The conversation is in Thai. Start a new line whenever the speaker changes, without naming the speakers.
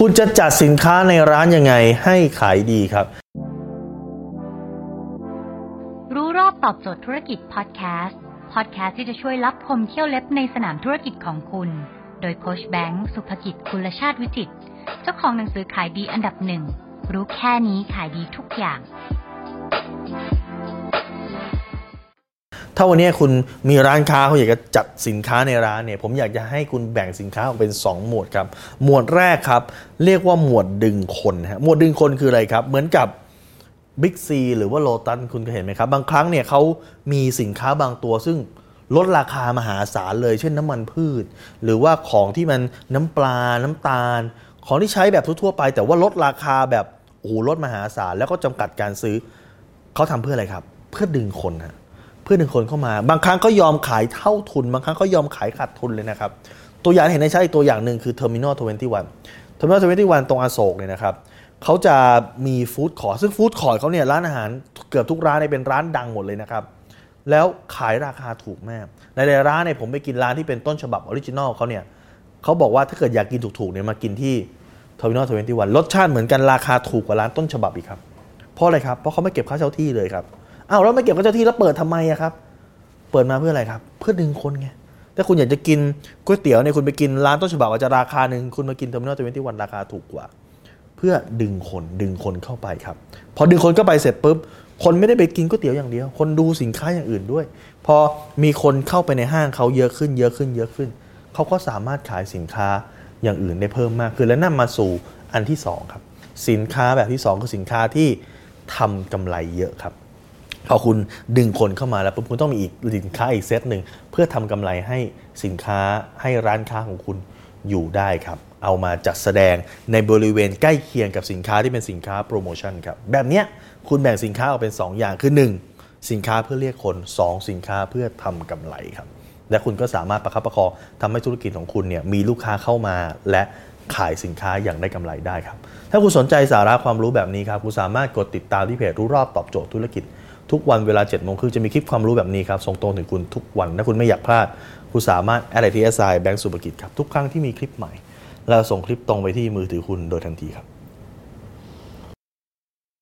คุณจะจัดสินค้าในร้านยังไงให้ขายดีครับ
รู้รอบตอบโจทย์ธุรกิจพอดแคสต์พอดแคสต์ที่จะช่วยรับพมเที่ยวเล็บในสนามธุรกิจของคุณ โดยโคชแบงค์สุภกิจคุณชาติวิจิตเจ้าของหนังสือขายดีอันดับหนึ่งรู้แค่นี้ขายดีทุกอย่าง
ถ้าวันนี้คุณมีร้านค้าเขาอยากจะจัดสินค้าในร้านเนี่ย ผมอยากจะให้คุณแบ่งสินค้าออกเป็น 2 หมวดครับ หมวดแรกครับ เรียกว่าหมวดดึงคนฮะหมวดดึงคนคืออะไรครับ เหมือนกับบิ๊กซีหรือว่าโลตัสคุณเคยเห็นไหมครับ บางครั้งเนี่ยเขามีสินค้าบางตัวซึ่งลดราคามหาศาลเลย เช่นน้ำมันพืช หรือว่าของที่มันน้ำปลา น้ำตาล ของที่ใช้แบบทั่วไป แต่ว่าลดราคาแบบโอ้โหลดมหาศาลแล้วก็จำกัดการซื้อเขาทำเพื่ออะไรครับ เพื่อดึงคนฮะ เพื่อดึงคนเข้ามา บางครั้งก็ยอมขายเท่าทุน บางครั้งก็ยอมขายขาดทุนเลยนะครับ ตัวอย่างเห็นได้ชัดอีกตัวอย่างหนึ่งคือ Terminal 21 Terminal 21 ตรงอโศกเนี่ยนะครับเขาจะมี food court ซึ่ง food court เขาเนี่ยร้านอาหารเกือบทุกร้านเนี่ยเป็นร้านดังหมดเลยนะครับแล้วขายราคาถูกมาก ในร้านเนี่ยผมไปกินร้านที่เป็นต้นฉบับ original เขาเนี่ยเขาบอกว่าถ้าเกิดอยากกินถูกๆเนี่ยมากินที่ Terminal 21รสชาติเหมือนกันราคาถูกกว่าร้านต้นฉบับอีกครับ เพราะอะไรครับ เพราะเขาไม่เก็บค่าเช่าที่เลยครับ อ้าวแล้วไม่เก็บค่าเช่าที่แล้วเปิดทำไมอะครับ เปิดมาเพื่ออะไรครับ เพื่อดึงคนไงถ้าคุณอยากจะกินก๋วยเตี๋ยวเนี่ยคุณไปกินร้านต้นฉบับอาจจะราคาหนึ่งคุณมากิน Terminal Twenty One ราคาถูกกว่า เพื่อดึงคนดึงคนเข้าไปครับ พอดึงคนเข้าไปเสร็จปุ๊บคนไม่ได้ไปกินก๋วยเตี๋ยวอย่างเดียว คนดูสินค้าอย่างอื่นด้วย พอมีคนเข้าไปในห้างเขาเยอะขึ้น เยอะขึ้น เยอะขึ้น เขาก็สามารถขายสินค้าอย่างอื่นได้เพิ่มมากขึ้นและนั่นมาสู่อันที่สองครับ สินค้าแบบที่สองคือสินค้าที่ทำกำไรเยอะครับ พอคุณดึงคนเข้ามาแล้วปุ๊บคุณต้องมีอีกสินค้าอีกเซตหนึ่งเพื่อทำกำไรให้สินค้าให้ร้านค้าของคุณอยู่ได้ครับ เอามาจัดแสดงในบริเวณใกล้เคียงกับสินค้าที่เป็นสินค้าโปรโมชั่นครับแบบเนี้ยคุณแบ่งสินค้าออกเป็น 2 อย่างคือ 1 สินค้าเพื่อเรียกคน 2 สินค้าเพื่อทำกำไรครับและคุณก็สามารถประคับประคองทำให้ธุรกิจของคุณเนี่ยมีลูกค้าเข้ามาและขายสินค้าอย่างได้กำไรได้ครับถ้าคุณสนใจสาระความรู้แบบนี้ครับคุณสามารถกดติดตามที่เพจรู้รอบตอบโจทย์ธุรกิจ ทุกวันเวลา7จ็ดโมงครึ่งจะมีคลิปความรู้แบบนี้ครับส่งตรงถึงคุณทุกวันถ้าคุณไม่อยากพลาด คุณสามารถแอดไลน์ที่แอดไซน์แบงก์ศุภกิจครับทุกครั้งที่มีคลิปใหม่เราส่งคลิปตรงไปที่มือถือคุณโดยทันทีครับ